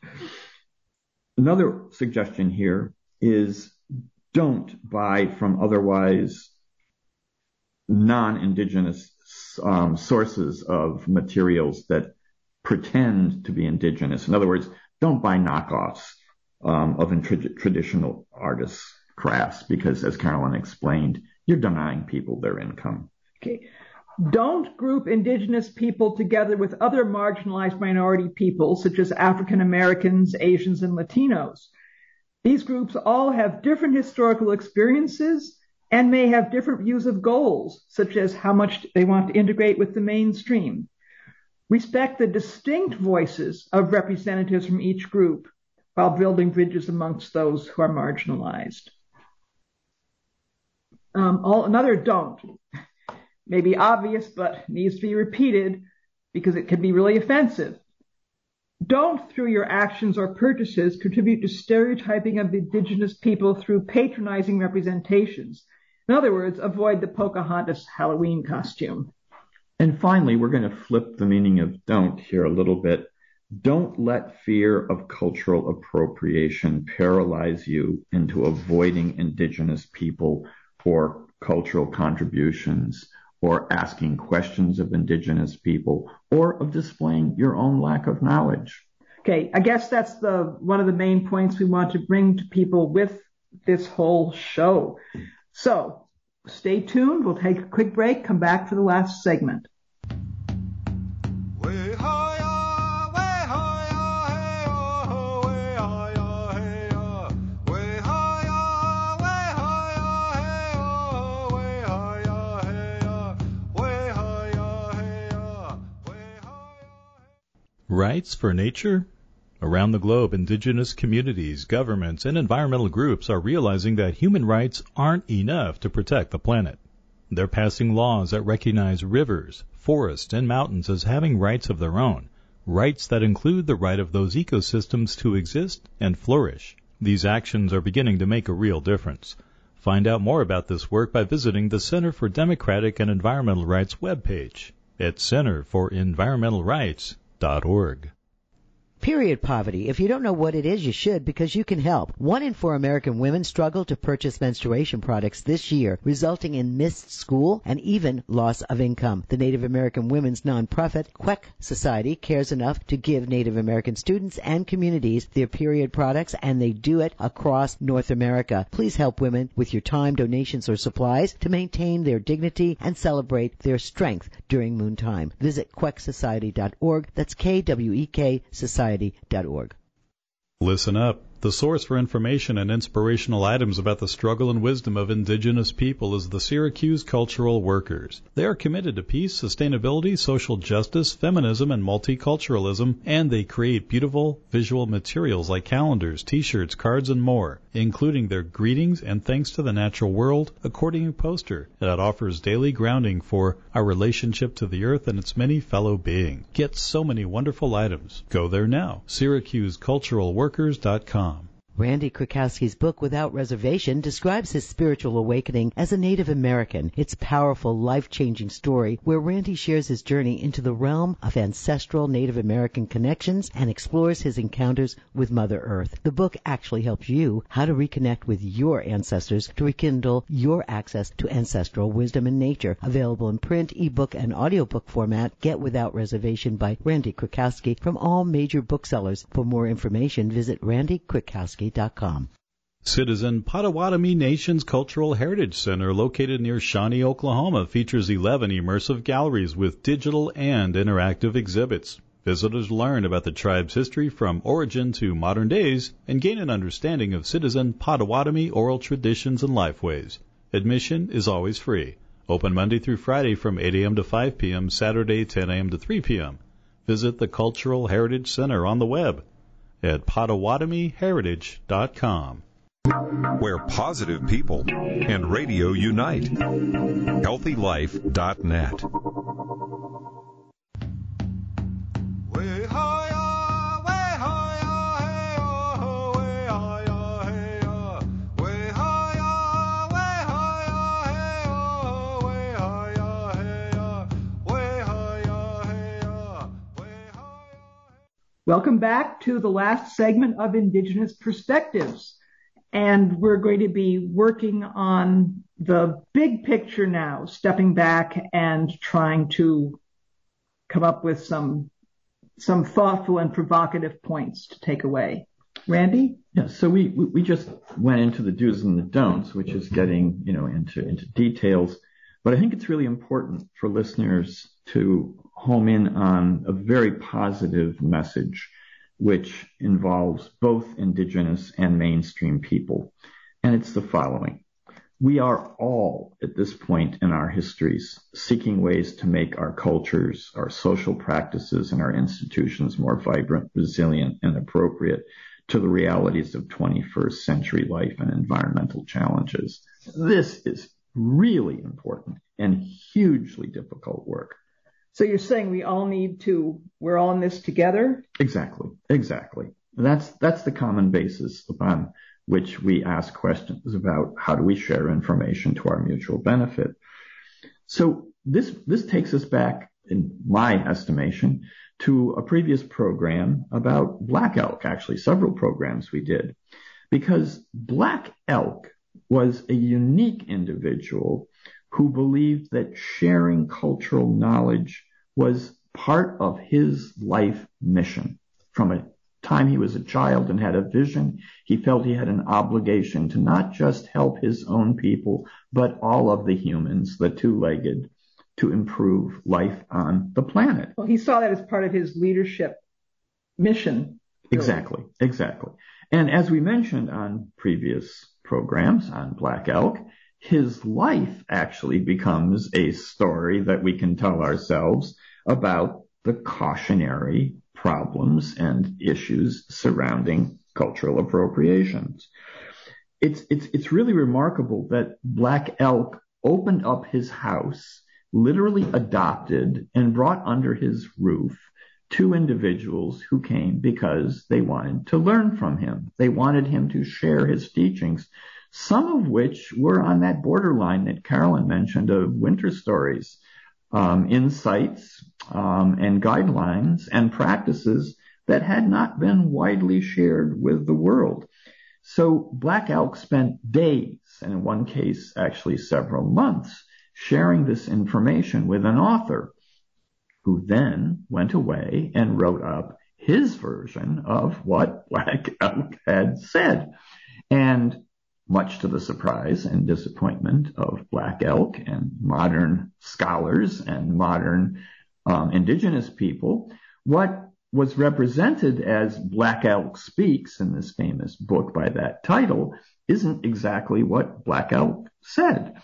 Speaker 1: Another suggestion here is don't buy from otherwise non-indigenous um, sources of materials that pretend to be indigenous. In other words, don't buy knockoffs um, of traditional artists' crafts because, as Carolyn explained, you're denying people their income.
Speaker 2: Okay. Don't group indigenous people together with other marginalized minority peoples, such as African Americans, Asians, and Latinos. These groups all have different historical experiences and may have different views of goals, such as how much they want to integrate with the mainstream. Respect the distinct voices of representatives from each group while building bridges amongst those who are marginalized. Um, all, another don't may be obvious, but needs to be repeated because it can be really offensive. Don't, through your actions or purchases, contribute to stereotyping of indigenous people through patronizing representations. In other words, avoid the Pocahontas Halloween costume.
Speaker 1: And finally, we're going to flip the meaning of don't here a little bit. Don't let fear of cultural appropriation paralyze you into avoiding indigenous people or cultural contributions or asking questions of indigenous people or of displaying your own lack of knowledge.
Speaker 2: Okay, I guess that's the one of the main points we want to bring to people with this whole show. So stay tuned. We'll take a quick break, come back for the last segment.
Speaker 3: Rights for nature? Around the globe, indigenous communities, governments, and environmental groups are realizing that human rights aren't enough to protect the planet. They're passing laws that recognize rivers, forests, and mountains as having rights of their own, rights that include the right of those ecosystems to exist and flourish. These actions are beginning to make a real difference. Find out more about this work by visiting the Center for Democratic and Environmental Rights webpage at centerforenvironmentalrights.org org.
Speaker 4: Period poverty. If you don't know what it is, you should because you can help. One in four American women struggle to purchase menstruation products this year, resulting in missed school and even loss of income. The Native American Women's nonprofit Kwek Society cares enough to give Native American students and communities their period products and they do it across North America. Please help women with your time, donations, or supplies to maintain their dignity and celebrate their strength during moon time. Visit kweksociety.org. That's K-W-E-K society.org.
Speaker 3: Listen up. The source for information and inspirational items about the struggle and wisdom of indigenous people is the Syracuse Cultural Workers. They are committed to peace, sustainability, social justice, feminism, and multiculturalism, and they create beautiful visual materials like calendars, t-shirts, cards, and more, including their greetings and thanks to the natural world accordion poster that offers daily grounding for our relationship to the earth and its many fellow beings. Get so many wonderful items. Go there now. SyracuseCulturalWorkers.com
Speaker 4: Randy Kritkausky's book Without Reservation describes his spiritual awakening as a Native American. It's powerful, life-changing story where Randy shares his journey into the realm of ancestral Native American connections and explores his encounters with Mother Earth. The book actually helps you how to reconnect with your ancestors to rekindle your access to ancestral wisdom and nature. Available in print, ebook, and audiobook format. Get Without Reservation by Randy Kritkausky from all major booksellers. For more information, visit Randy
Speaker 3: Citizen Potawatomi Nation's Cultural Heritage Center, located near Shawnee, Oklahoma, features 11 immersive galleries with digital and interactive exhibits. Visitors learn about the tribe's history from origin to modern days and gain an understanding of citizen Potawatomi oral traditions and lifeways. Admission is always free. Open Monday through Friday from 8 a.m. to 5 p.m., Saturday 10 a.m. to 3 p.m. Visit the Cultural Heritage Center on the web at PotawatomiHeritage.com.
Speaker 5: Where positive people and radio unite. HealthyLife.net.
Speaker 2: Welcome back to the last segment of Indigenous Perspectives. And we're going to be working on the big picture now, stepping back and trying to come up with some, some thoughtful and provocative points to take away. Randy?
Speaker 1: Yeah, so we, we just went into the do's and the don'ts, which is getting, you know, into, into details. But I think it's really important for listeners to home in on a very positive message, which involves both indigenous and mainstream people. And it's the following. We are all at this point in our histories seeking ways to make our cultures, our social practices, and our institutions more vibrant, resilient, and appropriate to the realities of 21st century life and environmental challenges. This is really important and hugely difficult work.
Speaker 2: So you're saying we all need to, we're all in this together?
Speaker 1: Exactly. Exactly. That's, that's the common basis upon which we ask questions about how do we share information to our mutual benefit. So this, this takes us back, in my estimation, to a previous program about black elk, actually several programs we did, because black elk was a unique individual who believed that sharing cultural knowledge was part of his life mission. From a time he was a child and had a vision, he felt he had an obligation to not just help his own people, but all of the humans, the two-legged, to improve life on the planet.
Speaker 2: Well, he saw that as part of his leadership mission.
Speaker 1: Really. Exactly, exactly. And as we mentioned on previous programs on Black Elk, his life actually becomes a story that we can tell ourselves about the cautionary problems and issues surrounding cultural appropriations. It's, it's, it's really remarkable that Black Elk opened up his house, literally adopted and brought under his roof two individuals who came because they wanted to learn from him. They wanted him to share his teachings, some of which were on that borderline that Carolyn mentioned of winter stories um, insights um, and guidelines and practices that had not been widely shared with the world. So Black Elk spent days, and in one case, actually several months, sharing this information with an author who then went away and wrote up his version of what Black Elk had said. And much to the surprise and disappointment of Black Elk and modern scholars and modern um, indigenous people, what was represented as Black Elk Speaks in this famous book by that title isn't exactly what Black Elk said.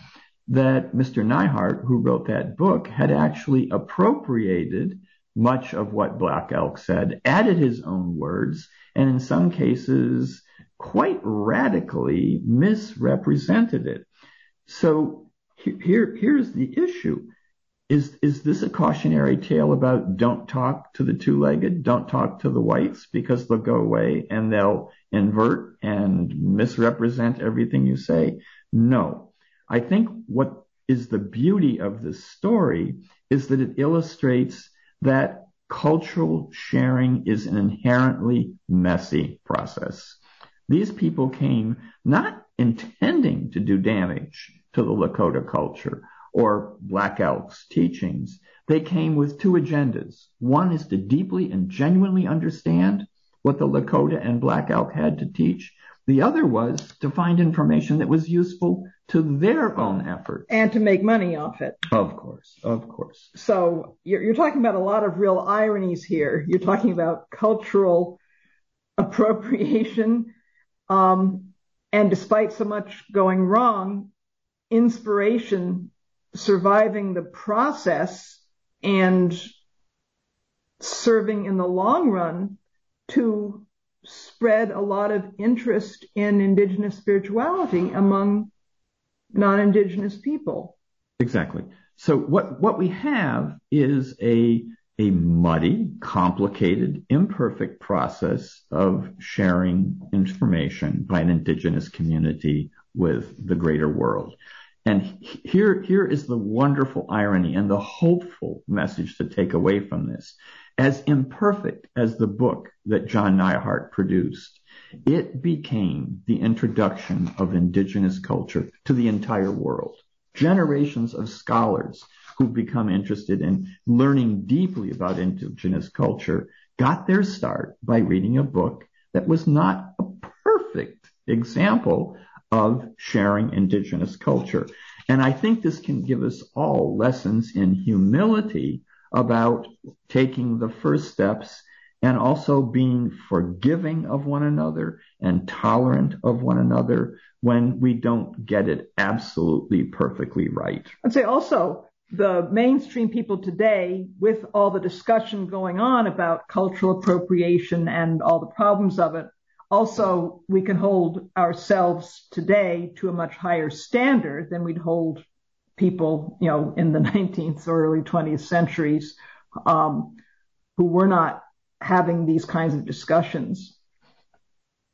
Speaker 1: That Mr. Neihardt, who wrote that book, had actually appropriated much of what Black Elk said, added his own words, and in some cases quite radically misrepresented it. So here, here's the issue. Is, is this a cautionary tale about don't talk to the two-legged, don't talk to the whites because they'll go away and they'll invert and misrepresent everything you say? No. I think what is the beauty of this story is that it illustrates that cultural sharing is an inherently messy process. These people came not intending to do damage to the Lakota culture or Black Elk's teachings. They came with two agendas. One is to deeply and genuinely understand what the Lakota and Black Elk had to teach. The other was to find information that was useful to their own effort.
Speaker 2: And to make money off it.
Speaker 1: Of course, of course.
Speaker 2: So you're, you're talking about a lot of real ironies here. You're talking about cultural appropriation. Um, and despite so much going wrong, inspiration surviving the process and serving in the long run to spread a lot of interest in indigenous spirituality among non-indigenous people.
Speaker 1: Exactly. So what, what we have is a, a muddy, complicated, imperfect process of sharing information by an indigenous community with the greater world. And here, here is the wonderful irony and the hopeful message to take away from this. As imperfect as the book that John Neihardt produced, it became the introduction of indigenous culture to the entire world. Generations of scholars who've become interested in learning deeply about indigenous culture got their start by reading a book that was not a perfect example of sharing indigenous culture. And I think this can give us all lessons in humility about taking the first steps and also being forgiving of one another and tolerant of one another when we don't get it absolutely perfectly right.
Speaker 2: I'd say also the mainstream people today, with all the discussion going on about cultural appropriation and all the problems of it, also, we can hold ourselves today to a much higher standard than we'd hold people, you know, in the 19th or early 20th centuries, um, who were not having these kinds of discussions.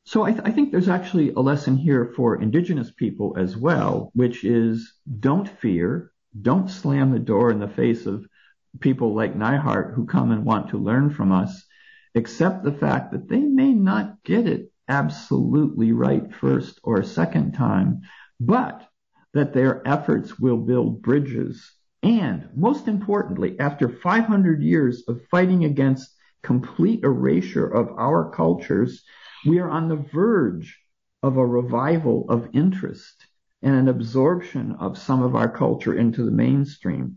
Speaker 1: So I, th- I, think there's actually a lesson here for indigenous people as well, which is don't fear, don't slam the door in the face of people like Neihardt who come and want to learn from us, accept the fact that they may not get it absolutely right first or second time, but that their efforts will build bridges. And most importantly, after 500 years of fighting against complete erasure of our cultures, we are on the verge of a revival of interest and an absorption of some of our culture into the mainstream.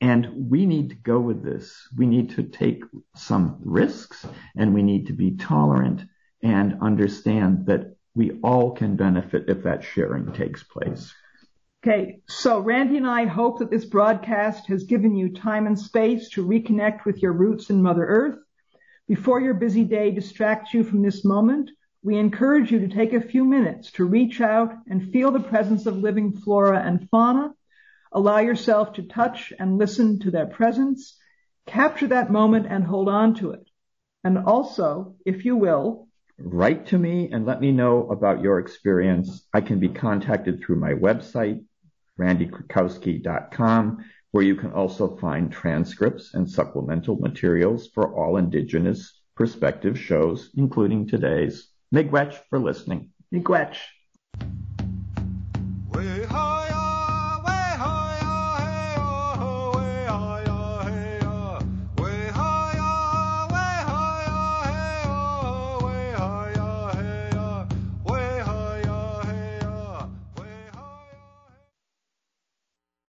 Speaker 1: And we need to go with this. We need to take some risks and we need to be tolerant and understand that we all can benefit if that sharing takes place.
Speaker 2: Okay, so Randy and I hope that this broadcast has given you time and space to reconnect with your roots in Mother Earth. Before your busy day distracts you from this moment, we encourage you to take a few minutes to reach out and feel the presence of living flora and fauna. Allow yourself to touch and listen to their presence. Capture that moment and hold on to it. And also, if you will,
Speaker 1: write to me and let me know about your experience. I can be contacted through my website, randykritkausky.com, where you can also find transcripts and supplemental materials for all Indigenous perspective shows, including today's. Miigwech for listening.
Speaker 2: Miigwech.